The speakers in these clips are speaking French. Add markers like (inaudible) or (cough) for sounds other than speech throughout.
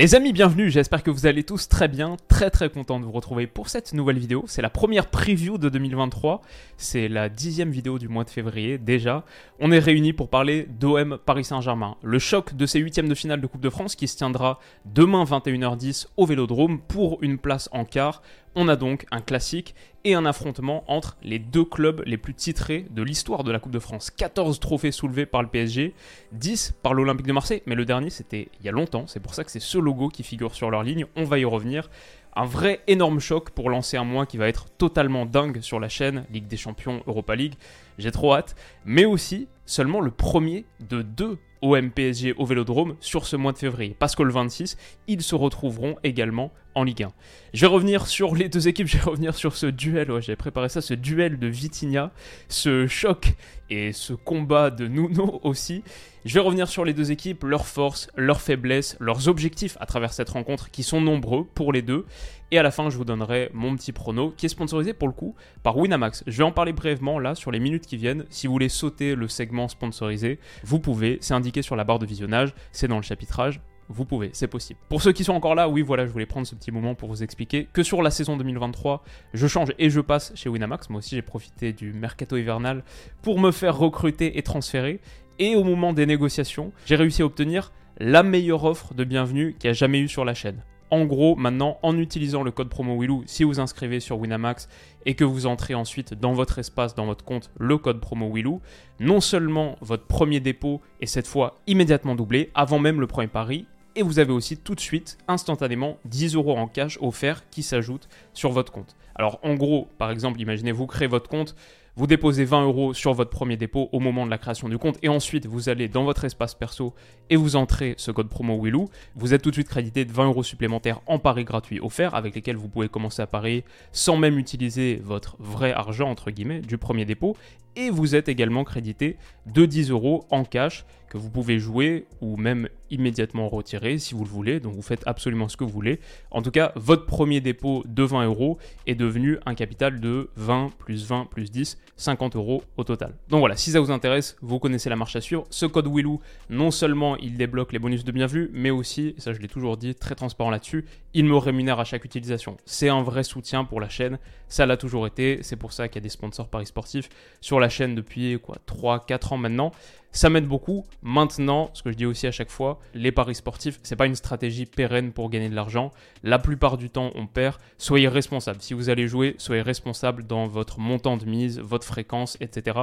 Les amis, bienvenue, j'espère que vous allez tous très bien, très très content de vous retrouver pour cette nouvelle vidéo. C'est la première preview de 2023, c'est la dixième vidéo du mois de février déjà. On est réunis pour parler d'OM Paris Saint-Germain, le choc de ces huitièmes de finale de Coupe de France qui se tiendra demain 21h10 au Vélodrome pour une place en quart on a donc un classique et un affrontement entre les deux clubs les plus titrés de l'histoire de la Coupe de France. 14 trophées soulevés par le PSG, 10 par l'Olympique de Marseille, mais le dernier c'était il y a longtemps, c'est pour ça que c'est ce logo qui figure sur leur ligne, on va y revenir. Un vrai énorme choc pour lancer un mois qui va être totalement dingue sur la chaîne Ligue des Champions, Europa League, j'ai trop hâte, mais aussi seulement le premier de deux au MPSG au Vélodrome sur ce mois de février. Parce que le 26, ils se retrouveront également en Ligue 1. Je vais revenir sur les deux équipes, je vais revenir sur ce duel, ouais, j'ai préparé ça, ce duel de Vitinha, ce choc et ce combat de Nuno (laughs) aussi. Je vais revenir sur les deux équipes, leurs forces, leurs faiblesses, leurs objectifs à travers cette rencontre qui sont nombreux pour les deux. Et à la fin, je vous donnerai mon petit prono qui est sponsorisé pour le coup par Winamax. Je vais en parler brièvement là sur les minutes qui viennent. Si vous voulez sauter le segment sponsorisé, vous pouvez, c'est indiqué sur la barre de visionnage, c'est dans le chapitrage vous pouvez, c'est possible. Pour ceux qui sont encore là, oui, voilà, je voulais prendre ce petit moment pour vous expliquer que sur la saison 2023, je change et je passe chez Winamax. Moi aussi, j'ai profité du mercato hivernal pour me faire recruter et transférer. Et au moment des négociations, j'ai réussi à obtenir la meilleure offre de bienvenue qu'il y a jamais eu sur la chaîne. En gros, maintenant, en utilisant le code promo Willou, si vous inscrivez sur Winamax et que vous entrez ensuite dans votre espace, dans votre compte, le code promo Willou, non seulement votre premier dépôt est cette fois immédiatement doublé, avant même le premier pari, et vous avez aussi tout de suite, instantanément, 10 euros en cash offerts qui s'ajoutent sur votre compte. Alors en gros, par exemple, imaginez vous créez votre compte, vous déposez 20 euros sur votre premier dépôt au moment de la création du compte et ensuite vous allez dans votre espace perso et vous entrez ce code promo Willou. Vous êtes tout de suite crédité de 20 euros supplémentaires en paris gratuits offerts avec lesquels vous pouvez commencer à parier sans même utiliser votre vrai argent entre guillemets du premier dépôt et vous êtes également crédité de 10 euros en cash que vous pouvez jouer ou même immédiatement retirer si vous le voulez. Donc vous faites absolument ce que vous voulez. En tout cas, votre premier dépôt de 20 euros est devenu un capital de 20 plus 20 plus 10, 50 euros au total. Donc voilà, si ça vous intéresse, vous connaissez la marche à suivre. Ce code Willou, non seulement il débloque les bonus de bienvenue, mais aussi, ça je l'ai toujours dit, très transparent là-dessus, il me rémunère à chaque utilisation. C'est un vrai soutien pour la chaîne, ça l'a toujours été, c'est pour ça qu'il y a des sponsors paris sportifs sur la chaîne depuis quoi 3-4 ans maintenant. Ça m'aide beaucoup. Maintenant, ce que je dis aussi à chaque fois, les paris sportifs, c'est pas une stratégie pérenne pour gagner de l'argent. La plupart du temps, on perd. Soyez responsable. Si vous allez jouer, soyez responsable dans votre montant de mise, votre fréquence, etc.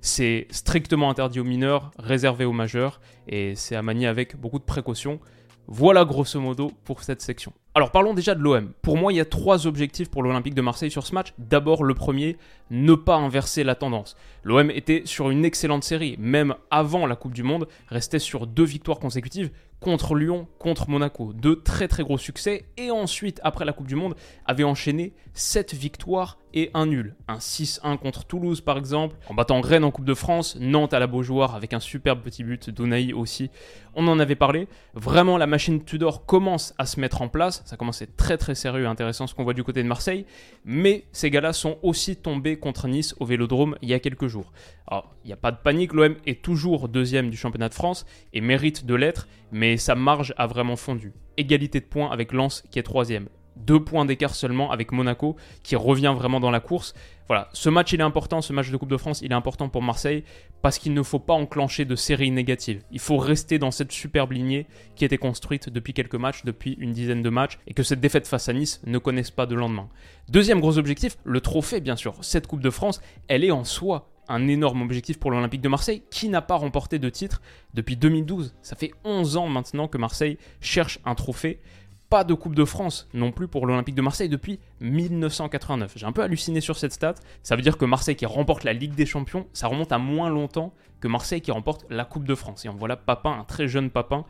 C'est strictement interdit aux mineurs, réservé aux majeurs, et c'est à manier avec beaucoup de précautions. Voilà grosso modo pour cette section. Alors parlons déjà de l'OM. Pour moi, il y a trois objectifs pour l'Olympique de Marseille sur ce match. D'abord, le premier, ne pas inverser la tendance. L'OM était sur une excellente série, même avant la Coupe du Monde, restait sur deux victoires consécutives contre Lyon, contre Monaco. Deux très très gros succès. Et ensuite, après la Coupe du Monde, avait enchaîné 7 victoires et un nul. Un 6-1 contre Toulouse par exemple, en battant Rennes en Coupe de France, Nantes à la Beaujoire avec un superbe petit but d'Onaï aussi. On en avait parlé. Vraiment, la machine Tudor commence à se mettre en place. Ça commence à être très très sérieux et intéressant ce qu'on voit du côté de Marseille. Mais ces gars-là sont aussi tombés contre Nice au Vélodrome il y a quelques jours. Alors, il n'y a pas de panique, l'OM est toujours deuxième du championnat de France et mérite de l'être, mais sa marge a vraiment fondu. Égalité de points avec Lens qui est troisième. Deux points d'écart seulement avec Monaco qui revient vraiment dans la course. Voilà, ce match il est important, ce match de Coupe de France il est important pour Marseille parce qu'il ne faut pas enclencher de séries négatives. Il faut rester dans cette superbe lignée qui été construite depuis quelques matchs, depuis une dizaine de matchs et que cette défaite face à Nice ne connaisse pas de lendemain. Deuxième gros objectif, le trophée bien sûr. Cette Coupe de France, elle est en soi un énorme objectif pour l'Olympique de Marseille, qui n'a pas remporté de titre depuis 2012. Ça fait 11 ans maintenant que Marseille cherche un trophée. Pas de Coupe de France non plus pour l'Olympique de Marseille depuis 1989. J'ai un peu halluciné sur cette stat. Ça veut dire que Marseille qui remporte la Ligue des Champions, ça remonte à moins longtemps que Marseille qui remporte la Coupe de France. Et on voit là Papin, un très jeune Papin,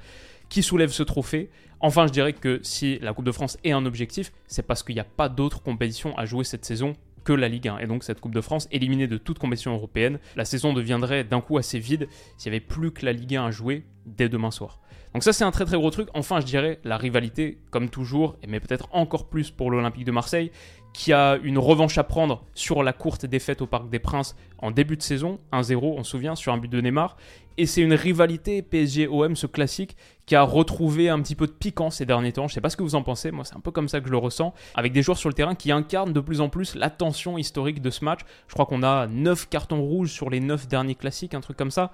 qui soulève ce trophée. Enfin, je dirais que si la Coupe de France est un objectif, c'est parce qu'il n'y a pas d'autres compétitions à jouer cette saison que la Ligue 1. Et donc cette Coupe de France, éliminée de toute compétition européenne, la saison deviendrait d'un coup assez vide s'il n'y avait plus que la Ligue 1 à jouer dès demain soir. Donc ça c'est un très très gros truc. Enfin je dirais la rivalité, comme toujours, mais peut-être encore plus pour l'Olympique de Marseille, qui a une revanche à prendre sur la courte défaite au Parc des Princes en début de saison, 1-0 on se souvient, sur un but de Neymar. Et c'est une rivalité PSG-OM, ce classique, qui a retrouvé un petit peu de piquant ces derniers temps. Je sais pas ce que vous en pensez, moi c'est un peu comme ça que je le ressens, avec des joueurs sur le terrain qui incarnent de plus en plus la tension historique de ce match. Je crois qu'on a 9 cartons rouges sur les 9 derniers classiques, un truc comme ça.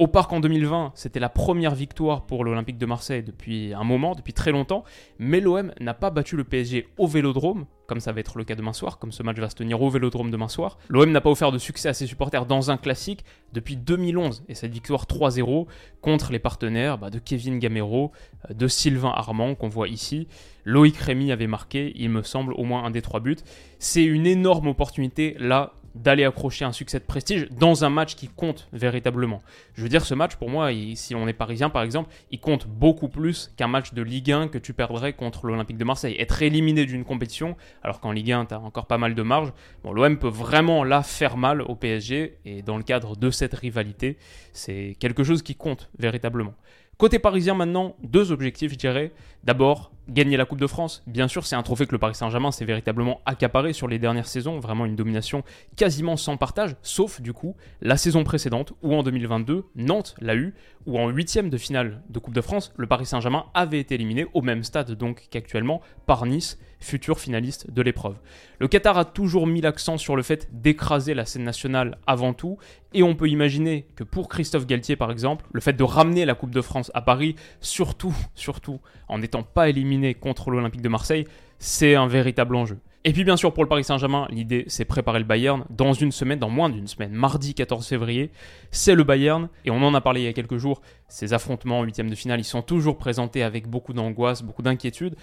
Au Parc en 2020, c'était la première victoire pour l'Olympique de Marseille depuis un moment, depuis très longtemps, mais l'OM n'a pas battu le PSG au Vélodrome, comme ça va être le cas demain soir, comme ce match va se tenir au Vélodrome demain soir. L'OM n'a pas offert de succès à ses supporters dans un classique depuis 2011, et cette victoire 3-0 contre les partenaires bah, de Kevin Gamero, euh, de Sylvain Armand qu'on voit ici. Loïc Rémy avait marqué, il me semble, au moins un des trois buts. C'est une énorme opportunité là d'aller accrocher un succès de prestige dans un match qui compte véritablement. Je veux dire, ce match, pour moi, si on est parisien par exemple, il compte beaucoup plus qu'un match de Ligue 1 que tu perdrais contre l'Olympique de Marseille. Être éliminé d'une compétition, alors qu'en Ligue 1, tu as encore pas mal de marge, bon, l'OM peut vraiment là faire mal au PSG, et dans le cadre de cette rivalité, c'est quelque chose qui compte véritablement. Côté parisien maintenant, deux objectifs, je dirais. D'abord, gagner la Coupe de France. Bien sûr, c'est un trophée que le Paris Saint-Germain s'est véritablement accaparé sur les dernières saisons, vraiment une domination quasiment sans partage, sauf du coup la saison précédente où en 2022, Nantes l'a eu, où en huitième de finale de Coupe de France, le Paris Saint-Germain avait été éliminé au même stade donc qu'actuellement par Nice, futur finaliste de l'épreuve. Le Qatar a toujours mis l'accent sur le fait d'écraser la scène nationale avant tout, et on peut imaginer que pour Christophe Galtier par exemple, le fait de ramener la Coupe de France à Paris, surtout, surtout en n'étant pas éliminé contre l'Olympique de Marseille, c'est un véritable enjeu. Et puis bien sûr pour le Paris Saint-Germain, l'idée c'est préparer le Bayern dans une semaine, dans moins d'une semaine, mardi 14 février, c'est le Bayern, et on en a parlé il y a quelques jours, ces affrontements en huitième de finale, ils sont toujours présentés avec beaucoup d'angoisse, beaucoup d'inquiétude,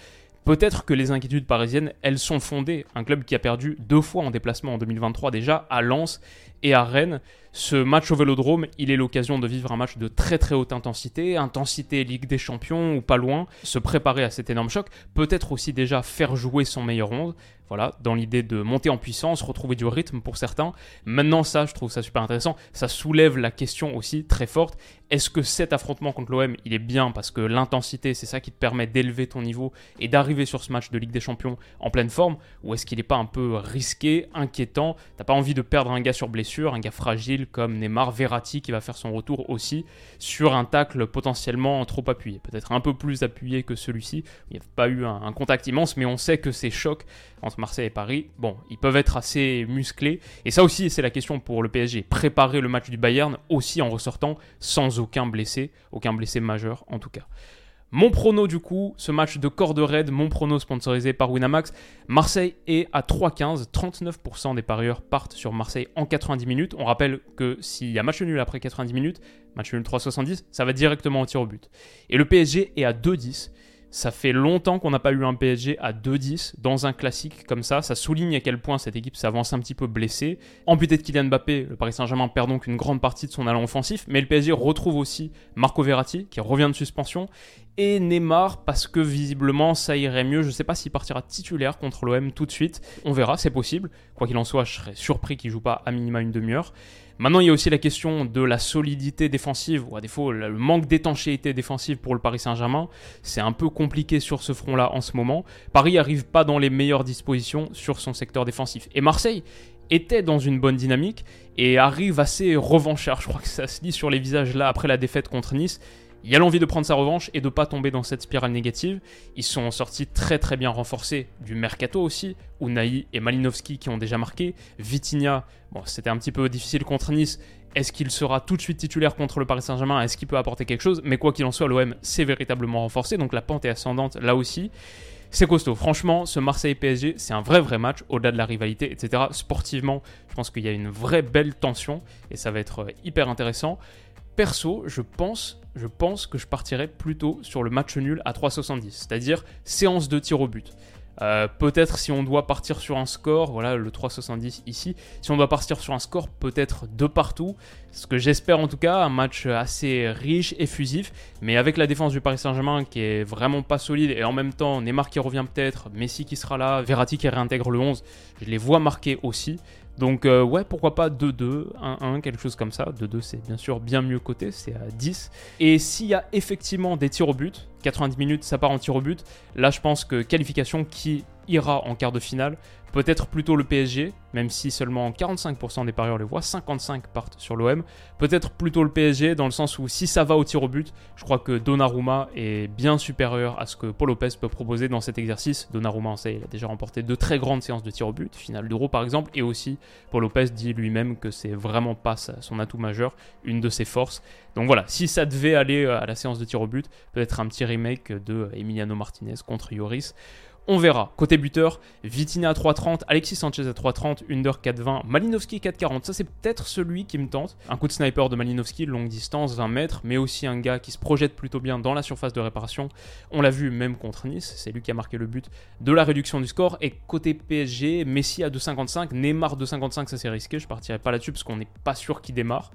Peut-être que les inquiétudes parisiennes, elles sont fondées. Un club qui a perdu deux fois en déplacement en 2023 déjà à Lens et à Rennes. Ce match au Vélodrome, il est l'occasion de vivre un match de très très haute intensité, intensité Ligue des Champions ou pas loin, se préparer à cet énorme choc, peut-être aussi déjà faire jouer son meilleur 11, voilà, dans l'idée de monter en puissance, retrouver du rythme pour certains. Maintenant, ça, je trouve ça super intéressant. Ça soulève la question aussi très forte. Est-ce que cet affrontement contre l'OM, il est bien parce que l'intensité, c'est ça qui te permet d'élever ton niveau et d'arriver sur ce match de Ligue des Champions en pleine forme? Ou est-ce qu'il n'est pas un peu risqué, inquiétant? T'as pas envie de perdre un gars sur blessure, un gars fragile comme Neymar, Verratti qui va faire son retour aussi sur un tacle potentiellement trop appuyé. Peut-être un peu plus appuyé que celui-ci. Il n'y a pas eu un, un contact immense, mais on sait que ces chocs entre Marseille et Paris, bon, ils peuvent être assez musclés. Et ça aussi, c'est la question pour le PSG. Préparer le match du Bayern aussi en ressortant sans aucun blessé, aucun blessé majeur en tout cas. Mon prono du coup, ce match de corde raid, mon prono sponsorisé par Winamax, Marseille est à 3,15, 39% des parieurs partent sur Marseille en 90 minutes. On rappelle que s'il y a match nul après 90 minutes, match nul 3,70, ça va directement au tir au but. Et le PSG est à 2,10, ça fait longtemps qu'on n'a pas eu un PSG à 2-10 dans un classique comme ça. Ça souligne à quel point cette équipe s'avance un petit peu blessée. Amputé de Kylian Mbappé, le Paris Saint-Germain perd donc une grande partie de son allant offensif. Mais le PSG retrouve aussi Marco Verratti qui revient de suspension. Et Neymar parce que visiblement ça irait mieux. Je ne sais pas s'il partira titulaire contre l'OM tout de suite. On verra, c'est possible. Quoi qu'il en soit, je serais surpris qu'il joue pas à minima une demi-heure. Maintenant, il y a aussi la question de la solidité défensive, ou à défaut, le manque d'étanchéité défensive pour le Paris Saint-Germain. C'est un peu compliqué sur ce front-là en ce moment. Paris n'arrive pas dans les meilleures dispositions sur son secteur défensif. Et Marseille était dans une bonne dynamique et arrive assez revanchard. Je crois que ça se lit sur les visages là après la défaite contre Nice. Il y a l'envie de prendre sa revanche et de ne pas tomber dans cette spirale négative. Ils sont sortis très très bien renforcés du mercato aussi. Unai et Malinowski qui ont déjà marqué. Vitinha, bon, c'était un petit peu difficile contre Nice. Est-ce qu'il sera tout de suite titulaire contre le Paris Saint-Germain? Est-ce qu'il peut apporter quelque chose? Mais quoi qu'il en soit, l'OM s'est véritablement renforcé, donc la pente est ascendante là aussi. C'est costaud. Franchement, ce Marseille-PSG, c'est un vrai vrai match, au-delà de la rivalité, etc. Sportivement, je pense qu'il y a une vraie belle tension et ça va être hyper intéressant. Perso, je pense je pense que je partirais plutôt sur le match nul à 3,70, c'est-à-dire séance de tir au but. Euh, peut-être si on doit partir sur un score, voilà le 3,70 ici, si on doit partir sur un score peut-être de partout, ce que j'espère en tout cas, un match assez riche, effusif, mais avec la défense du Paris Saint-Germain qui est vraiment pas solide et en même temps Neymar qui revient peut-être, Messi qui sera là, Verratti qui réintègre le 11, je les vois marquer aussi. Donc euh, ouais, pourquoi pas 2-2, 1-1, quelque chose comme ça. 2-2 c'est bien sûr bien mieux coté, c'est à 10. Et s'il y a effectivement des tirs au but, 90 minutes ça part en tir au but, là je pense que qualification qui ira en quart de finale, Peut-être plutôt le PSG, même si seulement 45% des parieurs les voient, 55 partent sur l'OM. Peut-être plutôt le PSG, dans le sens où si ça va au tir au but, je crois que Donnarumma est bien supérieur à ce que Paul Lopez peut proposer dans cet exercice. Donnarumma, on sait, il a déjà remporté de très grandes séances de tir au but, finale d'Euro par exemple, et aussi Paul Lopez dit lui-même que c'est vraiment pas son atout majeur, une de ses forces. Donc voilà, si ça devait aller à la séance de tir au but, peut-être un petit remake de Emiliano Martinez contre Yoris. On verra. Côté buteur, Vitina à 3,30, Alexis Sanchez à 3,30, Under 4,20, Malinowski 4,40. Ça, c'est peut-être celui qui me tente. Un coup de sniper de Malinowski, longue distance, 20 mètres, mais aussi un gars qui se projette plutôt bien dans la surface de réparation. On l'a vu même contre Nice, c'est lui qui a marqué le but de la réduction du score. Et côté PSG, Messi à 2,55, Neymar 2,55, ça c'est risqué. Je partirai pas là-dessus parce qu'on n'est pas sûr qu'il démarre.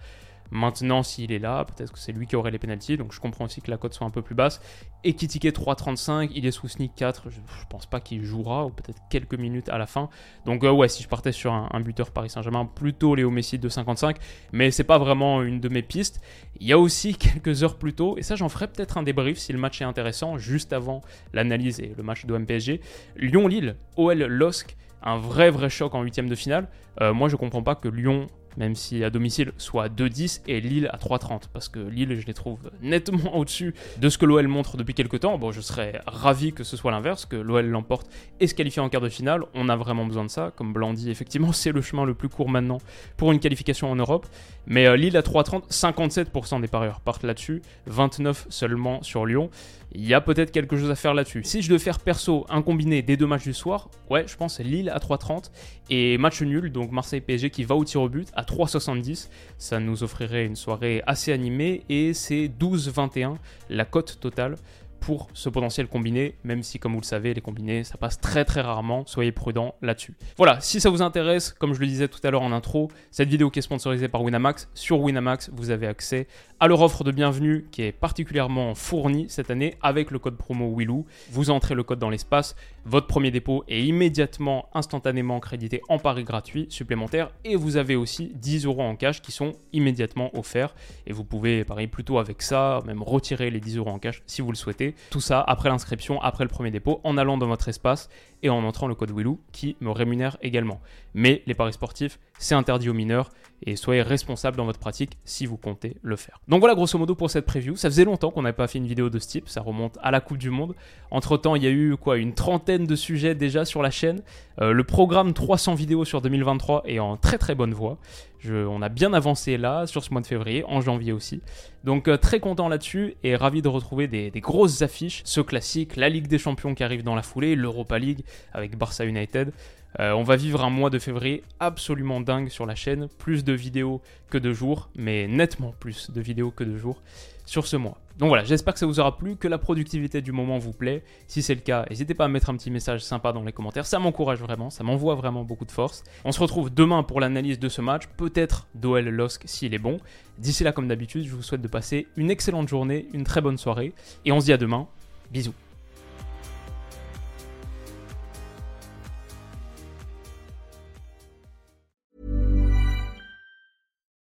Maintenant, s'il est là, peut-être que c'est lui qui aurait les pénalties, donc je comprends aussi que la cote soit un peu plus basse. Et Kitike 3.35, il est sous sneak 4, je, pense pas qu'il jouera, ou peut-être quelques minutes à la fin. Donc euh, ouais, si je partais sur un, buteur Paris Saint-Germain, plutôt Léo Messi de 55, mais c'est pas vraiment une de mes pistes. Il y a aussi (laughs) quelques heures plus tôt, et ça j'en ferai peut-être un débrief si le match est intéressant, juste avant l'analyse et le match de MPSG. Lyon-Lille, OL LOSC, un vrai vrai choc en huitième de finale. Euh, moi je comprends pas que Lyon même si à domicile soit à 2-10 et Lille à 3-30 parce que Lille je les trouve nettement au-dessus de ce que l'OL montre depuis quelques temps. Bon, je serais ravi que ce soit l'inverse, que l'OL l'emporte et se qualifie en quart de finale. On a vraiment besoin de ça. Comme Blanc dit, effectivement, (laughs) c'est le chemin le plus court maintenant pour une qualification en Europe. Mais euh, Lille à 3-30, 57% des parieurs partent là-dessus, 29% seulement sur Lyon. Il y a peut-être quelque chose à faire là-dessus. Si je devais faire perso un combiné des deux matchs du soir, ouais, je pense Lille à 3,30 et match nul, donc Marseille-PSG qui va au tir au but à 3,70. Ça nous offrirait une soirée assez animée et c'est 12,21 la cote totale pour ce potentiel combiné, même si comme vous le savez, les combinés, ça passe très très rarement, soyez prudents là-dessus. Voilà, si ça vous intéresse, comme je le disais tout à l'heure en intro, cette vidéo qui est sponsorisée par Winamax, sur Winamax, vous avez accès à leur offre de bienvenue qui est particulièrement fournie cette année avec le code promo WILOU. Vous entrez le code dans l'espace, votre premier dépôt est immédiatement, instantanément crédité en pari gratuit supplémentaire et vous avez aussi 10 euros en cash qui sont immédiatement offerts et vous pouvez parier plutôt avec ça, même retirer les 10 euros en cash si vous le souhaitez. Tout ça après l'inscription, après le premier dépôt, en allant dans votre espace et en entrant le code WILOU qui me rémunère également. Mais les paris sportifs, c'est interdit aux mineurs et soyez responsable dans votre pratique si vous comptez le faire. Donc voilà grosso modo pour cette preview. Ça faisait longtemps qu'on n'avait pas fait une vidéo de ce type, ça remonte à la Coupe du Monde. Entre temps, il y a eu quoi une trentaine de sujets déjà sur la chaîne. Euh, le programme 300 vidéos sur 2023 est en très très bonne voie. on a bien avancé là sur ce mois de février, en janvier aussi. Donc euh, très content là-dessus et ravi de retrouver des, des grosses affiches, ce classique, la Ligue des Champions qui arrive dans la foulée, l'Europa League avec Barça United. Euh, on va vivre un mois de février absolument dingue sur la chaîne, plus de vidéos que de jours, mais nettement plus de vidéos que de jours sur ce mois. Donc voilà, j'espère que ça vous aura plu, que la productivité du moment vous plaît. Si c'est le cas, n'hésitez pas à mettre un petit message sympa dans les commentaires, ça m'encourage vraiment, ça m'envoie vraiment beaucoup de force. On se retrouve demain pour l'analyse de ce match, peut-être d'OL Losk s'il est bon. D'ici là, comme d'habitude, je vous souhaite de passer une excellente journée, une très bonne soirée, et on se dit à demain. Bisous.